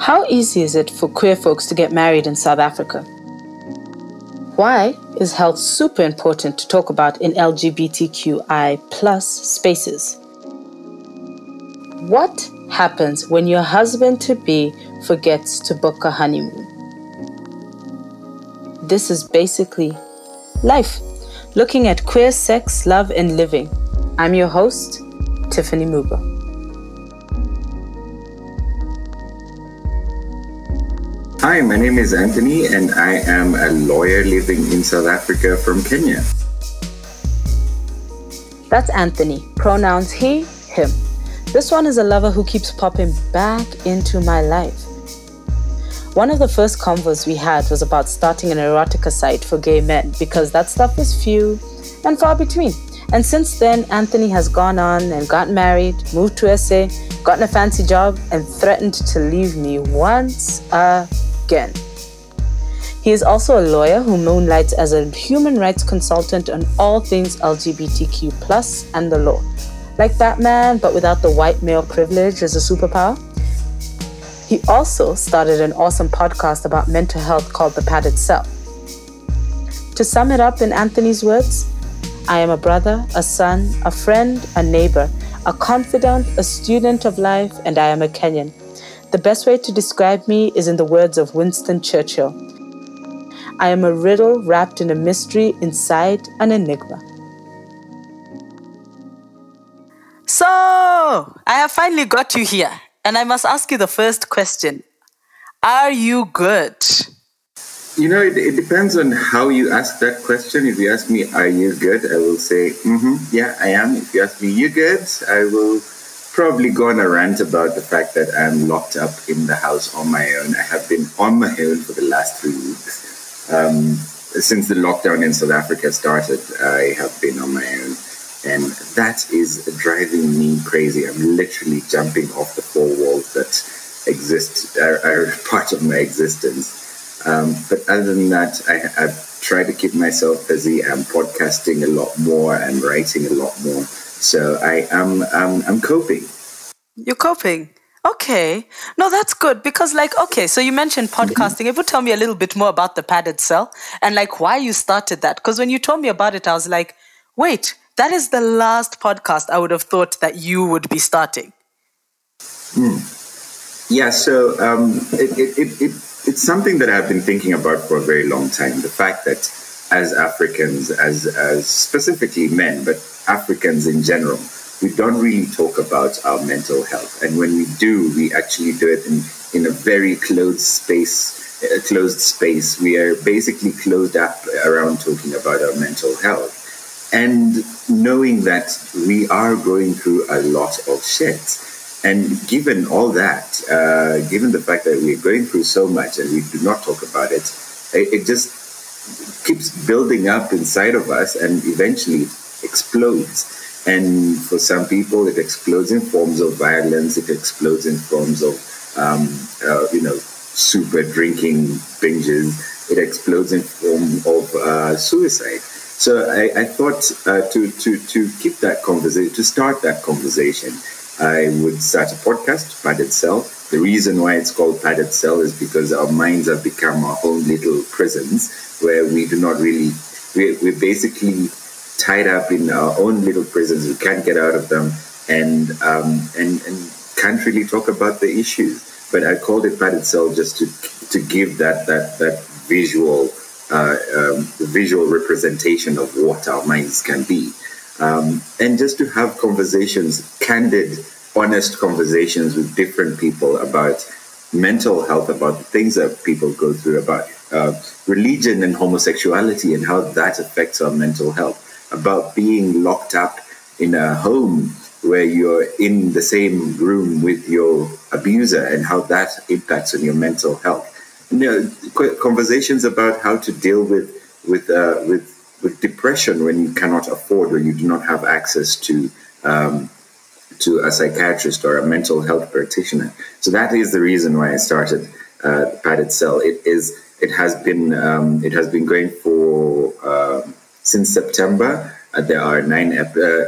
How easy is it for queer folks to get married in South Africa? Why is health super important to talk about in LGBTQI plus spaces? What happens when your husband to be forgets to book a honeymoon? This is basically life, looking at queer sex, love, and living. I'm your host, Tiffany Mugo. Hi, my name is Anthony, and I am a lawyer living in South Africa from Kenya. That's Anthony, pronouns he, him. This one is a lover who keeps popping back into my life. One of the first convos we had was about starting an erotica site for gay men because that stuff is few and far between. And since then, Anthony has gone on and got married, moved to SA, gotten a fancy job, and threatened to leave me once again. He is also a lawyer who moonlights as a human rights consultant on all things LGBTQ and the law like Batman, but without the white male privilege as a superpower. He also started an awesome podcast about mental health called The Padded Cell. To sum it up in Anthony's words, I am a brother, a son, a friend, a neighbor, a confidant, a student of life, and I am a Kenyan. The best way to describe me is in the words of Winston Churchill I am a riddle wrapped in a mystery inside an enigma. So, I have finally got you here, and I must ask you the first question Are you good? You know, it, it depends on how you ask that question. If you ask me, Are you good? I will say, mm-hmm, Yeah, I am. If you ask me, You good? I will probably go on a rant about the fact that I'm locked up in the house on my own. I have been on my own for the last three weeks. Um, since the lockdown in South Africa started, I have been on my own and that is driving me crazy. I'm literally jumping off the four walls that exist are, are part of my existence. Um, but other than that, I, I've tried to keep myself busy. I'm podcasting a lot more and writing a lot more. So I am um, I'm coping. You're coping. Okay. No, that's good because, like, okay, so you mentioned mm-hmm. podcasting. If you tell me a little bit more about the padded cell and like why you started that, because when you told me about it, I was like, wait, that is the last podcast I would have thought that you would be starting. Mm. Yeah, so um, it, it, it, it, it's something that I've been thinking about for a very long time. The fact that as Africans, as, as specifically men, but Africans in general, we don't really talk about our mental health. And when we do, we actually do it in, in a very closed space. A closed space. We are basically closed up around talking about our mental health and knowing that we are going through a lot of shit. And given all that, uh, given the fact that we're going through so much and we do not talk about it, it, it just keeps building up inside of us and eventually explodes. And for some people, it explodes in forms of violence. It explodes in forms of, um, uh, you know, super drinking binges. It explodes in form of uh, suicide. So I, I thought uh, to, to, to keep that conversation, to start that conversation, I would start a podcast, by Cell. The reason why it's called Padded Cell is because our minds have become our own little prisons where we do not really, we're, we're basically tied up in our own little prisons. We can't get out of them and, um, and, and can't really talk about the issues. But I called it Padded Cell just to, to give that, that, that visual uh, um, visual representation of what our minds can be. Um, and just to have conversations, candid, honest conversations with different people about mental health, about the things that people go through, about uh, religion and homosexuality and how that affects our mental health, about being locked up in a home where you're in the same room with your abuser and how that impacts on your mental health. You know, conversations about how to deal with with uh, with with depression when you cannot afford or you do not have access to um, to a psychiatrist or a mental health practitioner. So that is the reason why I started uh, Padded Cell. It is it has been um, it has been going for uh, since September. Uh, there are nine ep- uh,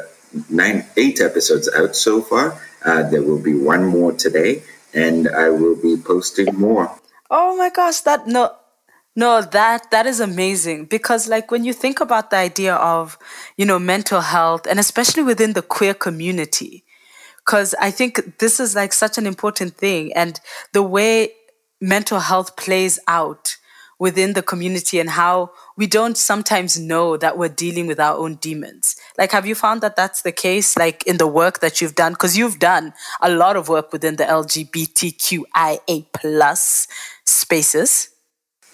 nine eight episodes out so far. Uh, there will be one more today and I will be posting more. Oh my gosh, that no no, that that is amazing because like when you think about the idea of, you know, mental health and especially within the queer community, because I think this is like such an important thing and the way mental health plays out within the community and how we don't sometimes know that we're dealing with our own demons. Like, have you found that that's the case, like in the work that you've done? Because you've done a lot of work within the LGBTQIA plus spaces.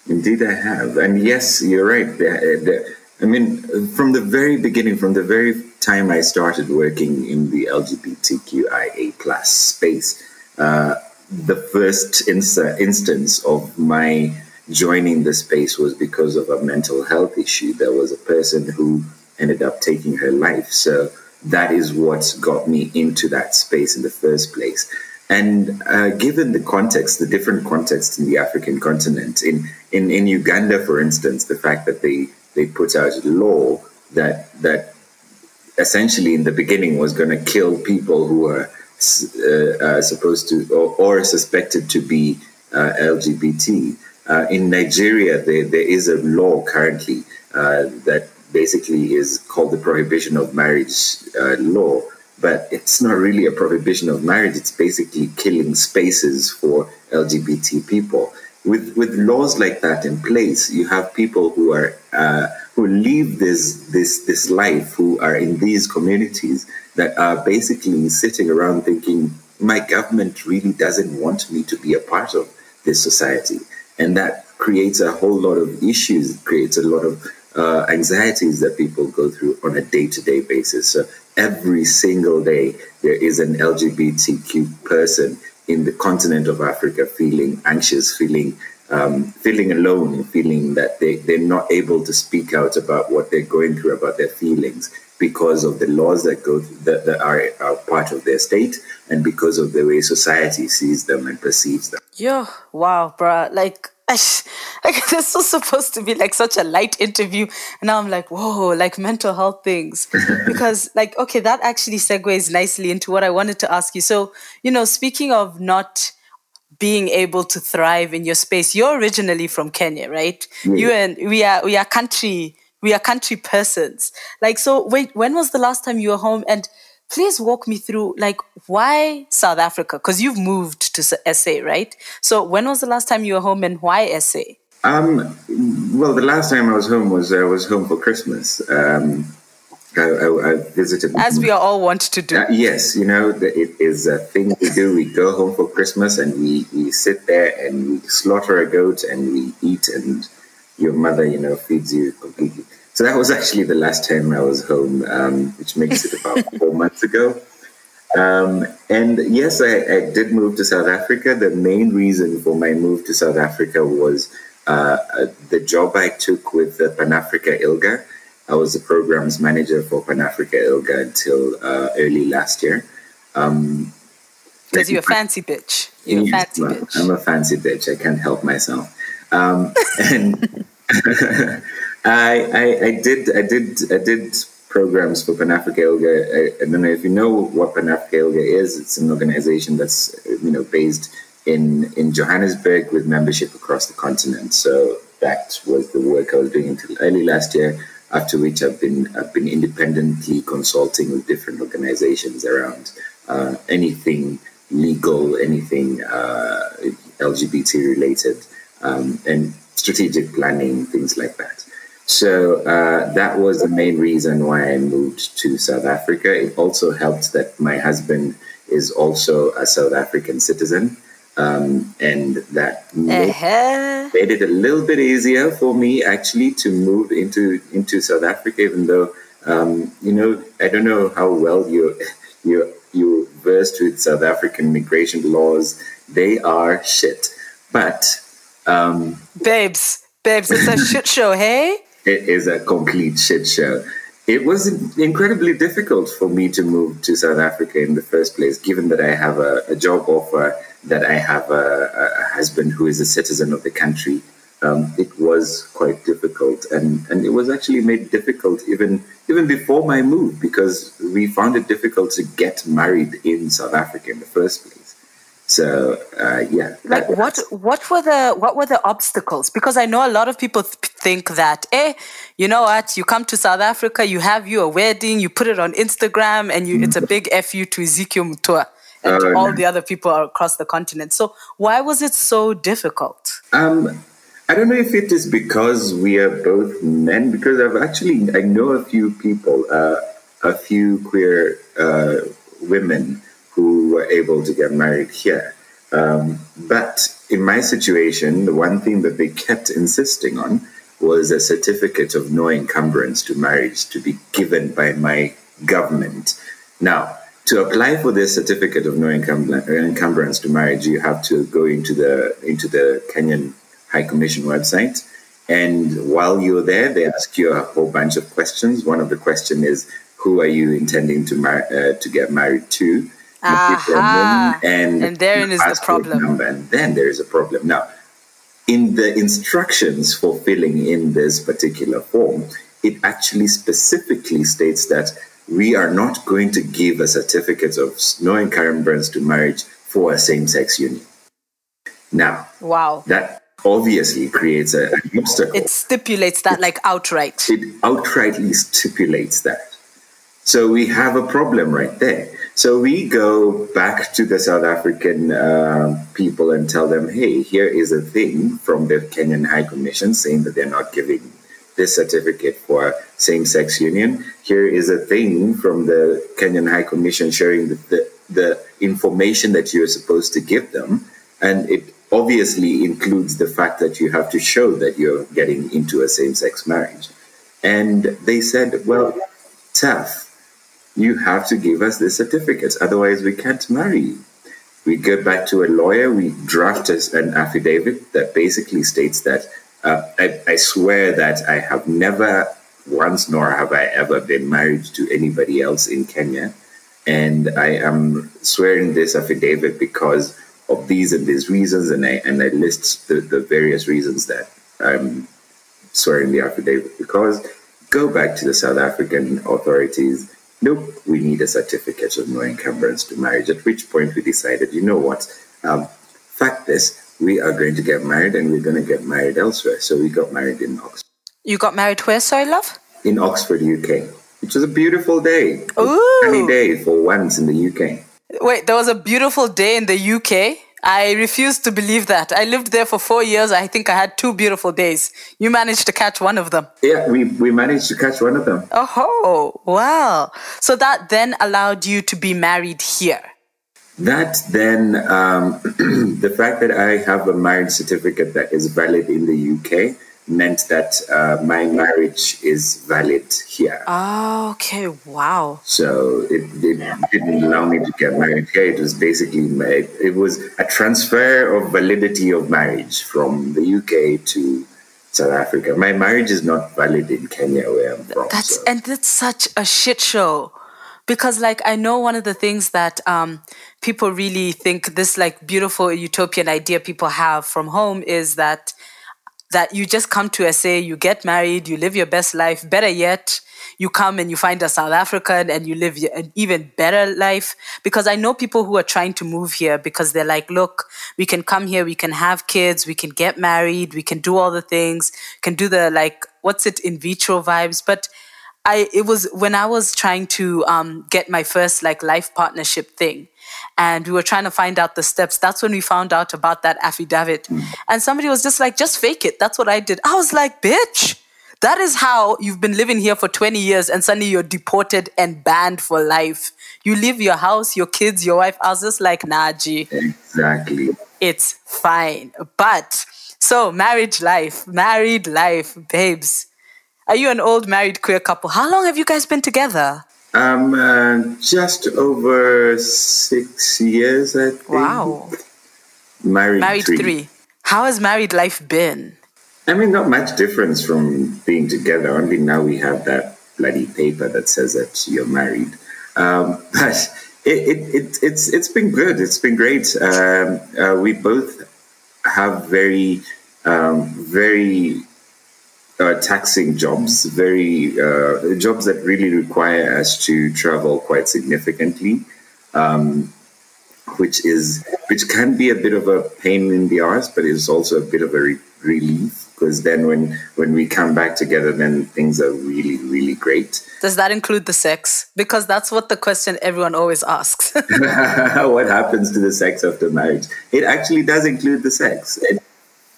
Indeed, I have. And yes, you're right. I mean, from the very beginning, from the very time I started working in the LGBTQIA plus space, uh, the first insta- instance of my joining the space was because of a mental health issue. There was a person who ended up taking her life. So that is what got me into that space in the first place. And uh, given the context, the different context in the African continent, in, in, in Uganda, for instance, the fact that they, they put out a law that, that essentially in the beginning was going to kill people who are uh, uh, supposed to or, or, suspected to be uh, LGBT. Uh, in Nigeria, there, there is a law currently that basically is called the Prohibition of Marriage law but it's not really a prohibition of marriage. It's basically killing spaces for LGBT people. With with laws like that in place, you have people who are uh, who live this this this life, who are in these communities that are basically sitting around thinking, my government really doesn't want me to be a part of this society, and that creates a whole lot of issues. It creates a lot of uh, anxieties that people go through on a day to day basis. So every single day there is an LGBTQ person in the continent of Africa feeling anxious, feeling um, feeling alone, feeling that they, they're not able to speak out about what they're going through, about their feelings, because of the laws that go that, that are, are part of their state, and because of the way society sees them and perceives them. Yo, wow, bruh. Like like this was supposed to be like such a light interview and now i'm like whoa like mental health things because like okay that actually segues nicely into what i wanted to ask you so you know speaking of not being able to thrive in your space you're originally from kenya right mm. you and we are we are country we are country persons like so wait when was the last time you were home and please walk me through like why South Africa? Because you've moved to SA, right? So when was the last time you were home and why SA? Um, well, the last time I was home was I was home for Christmas. Um, I, I, I, visited. As we all want to do. Uh, yes, you know, it is a thing we do. We go home for Christmas and we, we sit there and we slaughter a goat and we eat, and your mother, you know, feeds you completely. So that was actually the last time I was home, um, which makes it about four months ago. Um, and yes, I, I, did move to South Africa. The main reason for my move to South Africa was uh, uh the job I took with the Pan Africa ILGA. I was the programs manager for Pan Africa ILGA until uh, early last year. Um, because you're a fancy bitch. You're a fancy bitch. I'm a fancy bitch. I can't help myself. Um, and I, I, I did I did I did programs for Pan Africa ILGA. I, I, don't know if you know what Pan Africa ILGA is. It's an organization that's you know based in in Johannesburg with membership across the continent. So that was the work I was doing until early last year. After which I've been I've been independently consulting with different organizations around uh, anything legal, anything uh, LGBT related, um, and strategic planning, things like that. So uh, that was the main reason why I moved to South Africa. It also helped that my husband is also a South African citizen. Um, and that uh-huh. Made, it a little bit easier for me actually to move into into South Africa, even though um, you know I don't know how well you you you versed with South African immigration laws. They are shit, but um, babes, babes, it's a shit show, hey it is a complete shit show. It was incredibly difficult for me to move to South Africa in the first place, given that I have a, a job offer, that I have a, a, husband who is a citizen of the country. Um, it was quite difficult, and, and it was actually made difficult even even before my move because we found it difficult to get married in South Africa in the first place. So uh, yeah. Like what what were the what were the obstacles? Because I know a lot of people th- think that, eh, you know what? You come to South Africa, you have you a wedding, you put it on Instagram, and you it's a big fu to Ezekiel Mutua and Oh, all no. the other people across the continent. So why was it so difficult? Um, I don't know if it is because we are both men, because I've actually, I know a few people, uh, a few queer uh, women were able to get married here. Um, but in my situation, the one thing that they kept insisting on was a certificate of no encumbrance to marriage to be given by my government. Now, to apply for this certificate of no encumbrance to marriage, you have to go into the into the Kenyan High Commission website, and while you're there, they ask you a whole bunch of questions. One of the questions is, "Who are you intending to mar- uh, to get married to?" Aha. and And therein is the problem. Number, and then there is a problem. Now, in the instructions for filling in this particular form, it actually specifically states that we are not going to give a certificate of no encumbrance to marriage for a same sex union. Now, Wow. that obviously creates a, an obstacle. It stipulates that like outright. it outrightly stipulates that. So we have a problem right there. So we go back to the South African uh, people and tell them, hey, here is a thing from the Kenyan High Commission saying that they're not giving this certificate for same sex union. Here is a thing from the Kenyan High Commission sharing the, the, the information that you're supposed to give them. And it obviously includes the fact that you have to show that you're getting into a same sex marriage. And they said, well, Taf, you have to give us the certificates, otherwise we can't marry you. We go back to a lawyer, we draft us an affidavit that basically states that uh, I, I swear that I have never once nor have I ever been married to anybody else in Kenya. And I am swearing this affidavit because of these and these reasons, and I and I list the, the various reasons that I'm swearing the affidavit because go back to the South African authorities. Nope, we need a certificate of no encumbrance to marriage. At which point we decided, you know what? Um, fact this, we are going to get married and we're going to get married elsewhere. So we got married in Oxford, You got married where, sorry, love? in Oxford, UK, which was a beautiful day. Ooh. Sunny day for once in the UK. Wait, there was a beautiful day in the UK. I refuse to believe that. I lived there for four years. I think I had two beautiful days. You managed to catch one of them. Yeah, we, we managed to catch one of them. Oh, wow. So that then allowed you to be married here. That then, um, the fact that I have a marriage certificate that is valid in the UK meant that uh, my marriage is valid here. Oh, okay. Wow. So it, it didn't allow me to get married here. It was basically my, it was a transfer of validity of marriage from the UK to South Africa. My marriage is not valid in Kenya, where I'm from. That's so. and that's such a shit show. Because like I know one of the things that um, people really think this like beautiful utopian idea people have from home is that that you just come to SA, you get married, you live your best life. Better yet, you come and you find a South African and you live an even better life. Because I know people who are trying to move here because they're like, look, we can come here, we can have kids, we can get married, we can do all the things, can do the like, what's it, in vitro vibes. But I, it was when I was trying to um, get my first like life partnership thing and we were trying to find out the steps. That's when we found out about that affidavit. Hmm. And somebody was just like, just fake it. That's what I did. I was like, bitch, that is how you've been living here for 20 years and suddenly you're deported and banned for life. You leave your house, your kids, your wife. I was just like, nah, G, Exactly. it's fine. But so marriage life, married life, babes. Are you an old married queer couple? How long have you guys been together? Um, uh, just over six years, I think. Wow. Married, Married three. How has married life been? I mean, not much difference from being together. Only now we have that bloody paper that says that you're married. Um, but it, it, it, it's it's been good. It's been great. Um, uh, we both have very um, very uh, taxing jobs, very uh, jobs that really require us to travel quite significantly. Um, which is which can be a bit of a pain in the arse, but it's also a bit of a re- relief because then when when we come back together, then things are really really great. Does that include the sex? Because that's what the question everyone always asks. what happens to the sex after marriage? It actually does include the sex. It,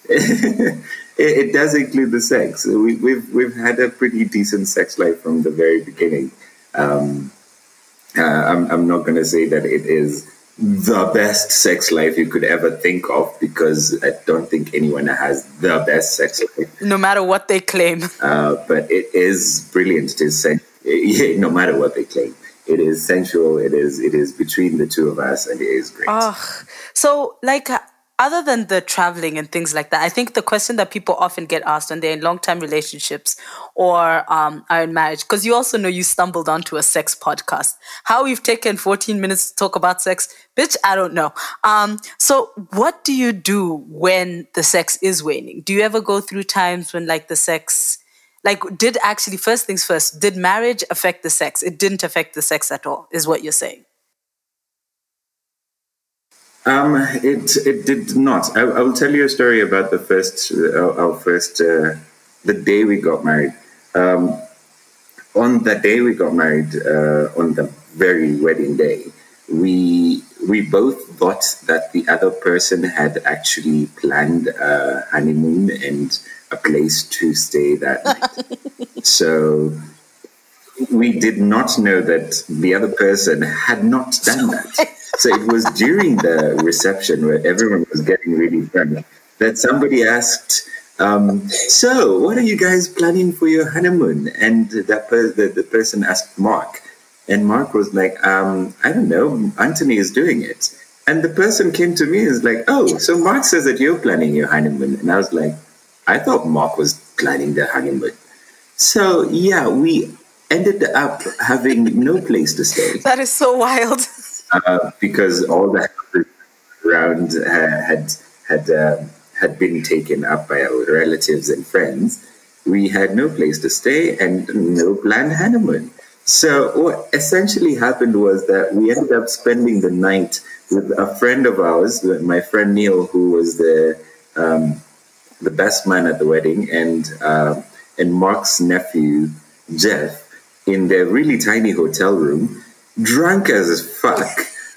it, it does include the sex. We, have we've, we've had a pretty decent sex life from the very beginning. Um, uh, I'm, I'm not going to say that it is the best sex life you could ever think of because I don't think anyone has the best sex life. No matter what they claim. Uh, but it is brilliant. It is sen- no matter what they claim. It is sensual. It is it is between the two of us, and it is great. Oh, so like other than the traveling and things like that, I think the question that people often get asked when they're in long term relationships or um, are in marriage, because you also know you stumbled onto a sex podcast. How we've taken 14 minutes to talk about sex, bitch, I don't know. Um, so, what do you do when the sex is waning? Do you ever go through times when, like, the sex, like, did actually, first things first, did marriage affect the sex? It didn't affect the sex at all, is what you're saying. Um, it it did not. I, I, will tell you a story about the first uh, our first uh, the day we got married. Um, on the day we got married, uh, on the very wedding day, we we both thought that the other person had actually planned a honeymoon and a place to stay that night. so we did not know that the other person had not done that. So it was during the reception where everyone was getting really drunk that somebody asked, um, "So, what are you guys planning for your honeymoon?" And that per- the, the person asked Mark, and Mark was like, um, "I don't know. Anthony is doing it." And the person came to me and was like, "Oh, so Mark says that you're planning your honeymoon," and I was like, "I thought Mark was planning the honeymoon." So yeah, we ended up having no place to stay. That is so wild. Uh, because all the houses around had had um, had been taken up by our relatives and friends. We had no place to stay and no planned honeymoon. So what essentially happened was that we ended up spending the night with a friend of ours, my friend Neil, who was the um, the best man at the wedding, and uh, and Mark's nephew Jeff in their really tiny hotel room drunk as fuck,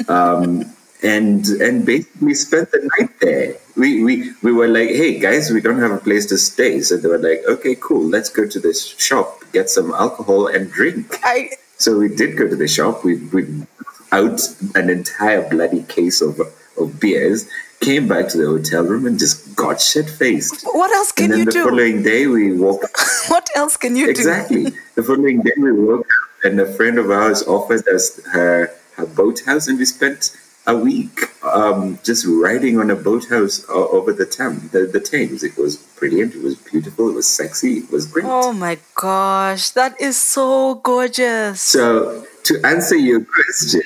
um, and and basically spent the night there. We, we we were like, hey guys, we don't have a place to stay, so they were like, okay, cool, let's go to this shop, get some alcohol and drink. I... So we did go to the shop. We we out an entire bloody case of of beers. Came back to the hotel room and just got shit faced. What else can you do? The following day we woke. what else can you exactly. do? Exactly. The following day we woke and a friend of ours offered us her, her boathouse, and we spent a week um, just riding on a boathouse over the Thames, the, the Thames. It was brilliant. It was beautiful. It was sexy. It was great. Oh my gosh, that is so gorgeous. So to answer your question,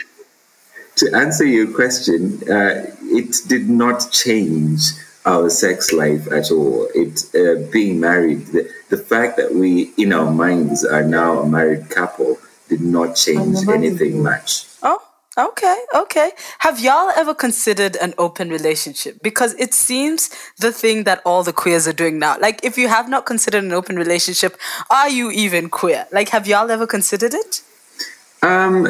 to answer your question, uh, it did not change our sex life at all. It uh, being married, the, the fact that we in our minds are now a married couple did not change anything much. Oh, okay, okay. Have y'all ever considered an open relationship? Because it seems the thing that all the queers are doing now. Like, if you have not considered an open relationship, are you even queer? Like, have y'all ever considered it? Um,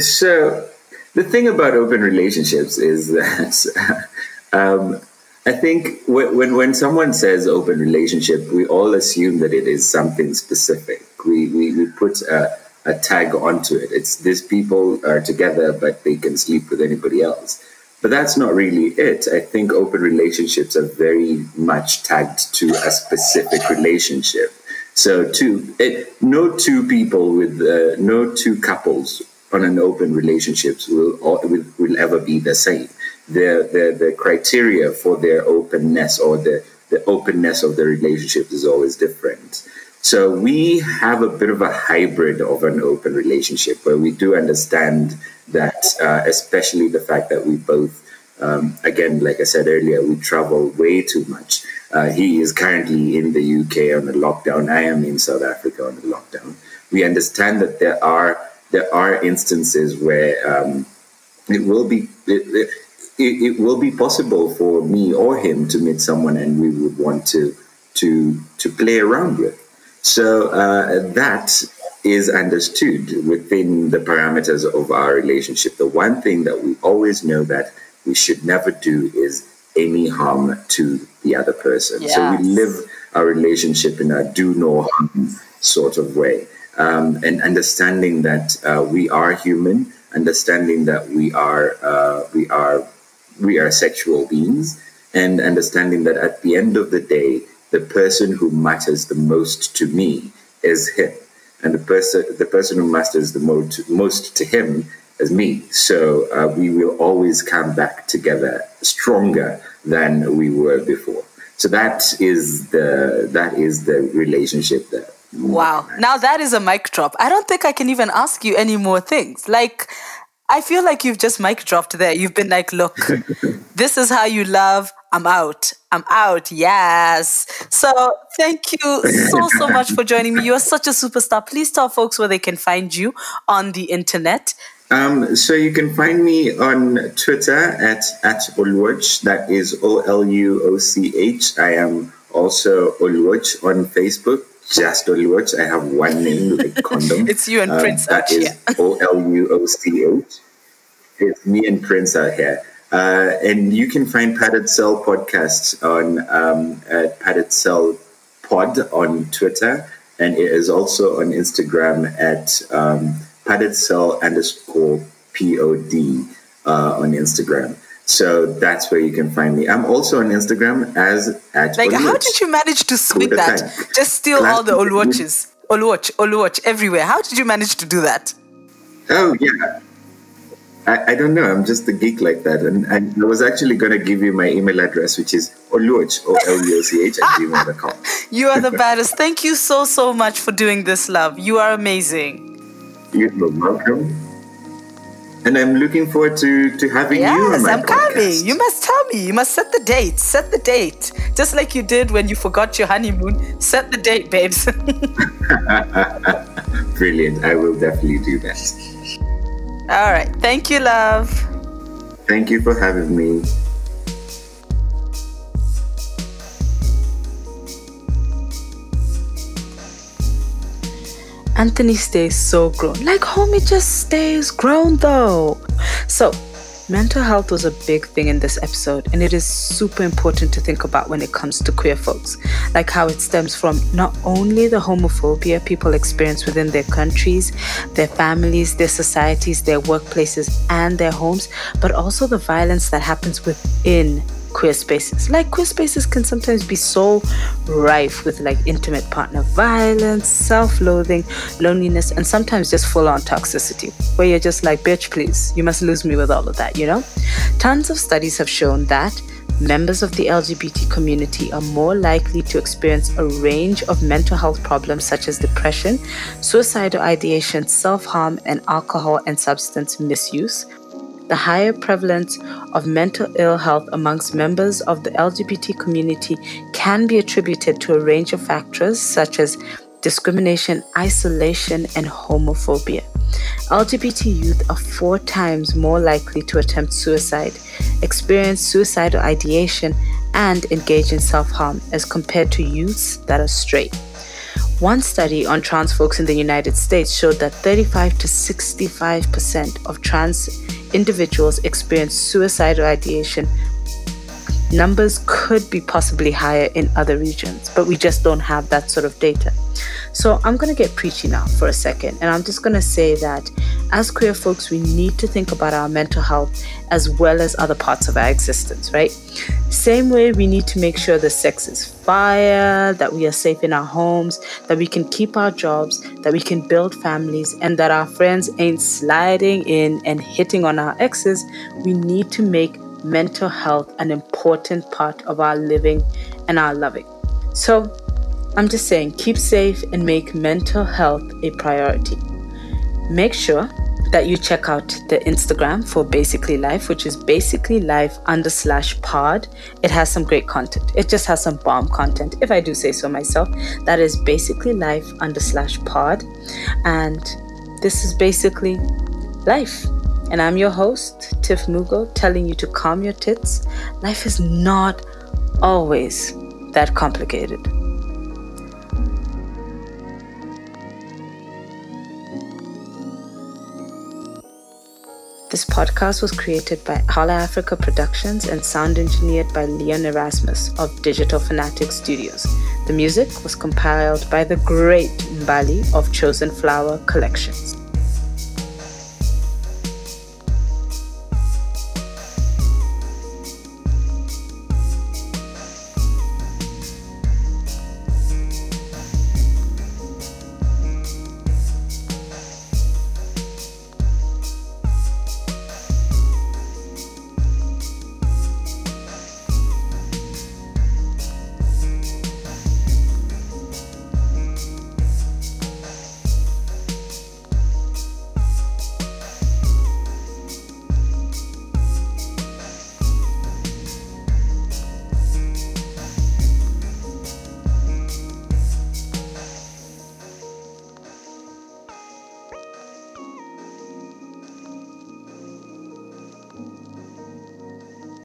so the thing about open relationships is that um, I think when, when someone says open relationship, we all assume that it is something specific. We, we, we put a, a tag onto it. It's these people are together, but they can sleep with anybody else. But that's not really it. I think open relationships are very much tagged to a specific relationship. So, two, it, no two people with uh, no two couples on an open relationships will, will will ever be the same. The, the the criteria for their openness or the the openness of the relationship is always different. So we have a bit of a hybrid of an open relationship where we do understand that, uh, especially the fact that we both, um, again, like I said earlier, we travel way too much. Uh, he is currently in the UK on a lockdown. I am in South Africa on a lockdown. We understand that there are there are instances where um, it will be it, it, it, will be possible for me or him to meet someone and we would want to to to play around with. So uh, that is understood within the parameters of our relationship. The one thing that we always know that we should never do is any harm to the other person. Yes. So we live our relationship in a do no harm sort of way. Um, and understanding that uh, we are human, understanding that we are uh, we are we are sexual beings, and understanding that at the end of the day, the person who matters the most to me is him, and the person the person who matters the most most to him is me. So uh, we will always come back together stronger than we were before. So that is the that is the relationship there. Wow. Now that is a mic drop. I don't think I can even ask you any more things. Like, I feel like you've just mic dropped there. You've been like, look, this is how you love. I'm out. I'm out. Yes. So thank you so, so much for joining me. You're such a superstar. Please tell folks where they can find you on the internet. Um, so you can find me on Twitter at, at Oluoch. That is O L U O C H. I am also Oluoch on Facebook just Oluoch. I have one name like condom. it's you and uh, Prince. That is O L U O C H. It's me and Prince out here. Uh, and you can find Padded Cell podcasts on um, at Padded Cell Pod on Twitter, and it is also on Instagram at um, Padded Cell underscore Pod uh, on Instagram. So that's where you can find me. I'm also on Instagram as at Like, how did you manage to swing that? Just steal Class all the old watches, Oluoch, Oluoch everywhere. How did you manage to do that? Oh yeah. I, I don't know. I'm just a geek like that. And, and I was actually going to give you my email address, which is oluoch, O-L-U-O-C-H, at gmail.com. you are the baddest. Thank you so, so much for doing this, love. You are amazing. You're welcome and I'm looking forward to to having yes, you on my I'm podcast. coming. You must tell me. You must set the date. Set the date. Just like you did when you forgot your honeymoon. Set the date, babes. Brilliant. I will definitely do that. All right. Thank you, love. Thank you for having me. Anthony stays so grown. Like, homie just stays grown though. So, mental health was a big thing in this episode, and it is super important to think about when it comes to queer folks. Like, how it stems from not only the homophobia people experience within their countries, their families, their societies, their workplaces, and their homes, but also the violence that happens within queer spaces. Like queer spaces can sometimes be so rife with like intimate partner violence, self-loathing, loneliness, and sometimes just full-on toxicity, where you're just like, bitch, please, you must lose me with all of that, you know? Tons of studies have shown that members of the LGBT community are more likely to experience a range of mental health problems such as depression, suicidal ideation, self harm, and alcohol and substance misuse, the higher prevalence of mental ill health amongst members of the LGBT community can be attributed to a range of factors such as discrimination, isolation, and homophobia. LGBT youth are four times more likely to attempt suicide, experience suicidal ideation, and engage in self harm as compared to youths that are straight. One study on trans folks in the United States showed that 35 to 65% of trans individuals experience suicidal ideation, numbers could be possibly higher in other regions, but we just don't have that sort of data. So I'm going to get preachy now for a second, and I'm just going to say that as queer folks, we need to think about our mental health as well as other parts of our existence, right? Same way we need to make sure the sex is fire, that we are safe in our homes, that we can keep our jobs, that we can build families, and that our friends ain't sliding in and hitting on our exes. We need to make mental health an important part of our living and our loving. So, I'm just saying, keep safe and make mental health a priority. Make sure that you check out the Instagram for Basically Life, which is basically life under slash pod. It has some great content. It just has some bomb content, if I do say so myself. That is basically life under slash pod. And this is basically life. And I'm your host, Tiff Mugo, telling you to calm your tits. Life is not always that complicated. This podcast was created by Hala Africa Productions and sound engineered by Leon Erasmus of Digital Fanatic Studios. The music was compiled by the great Mbali of Chosen Flower Collections.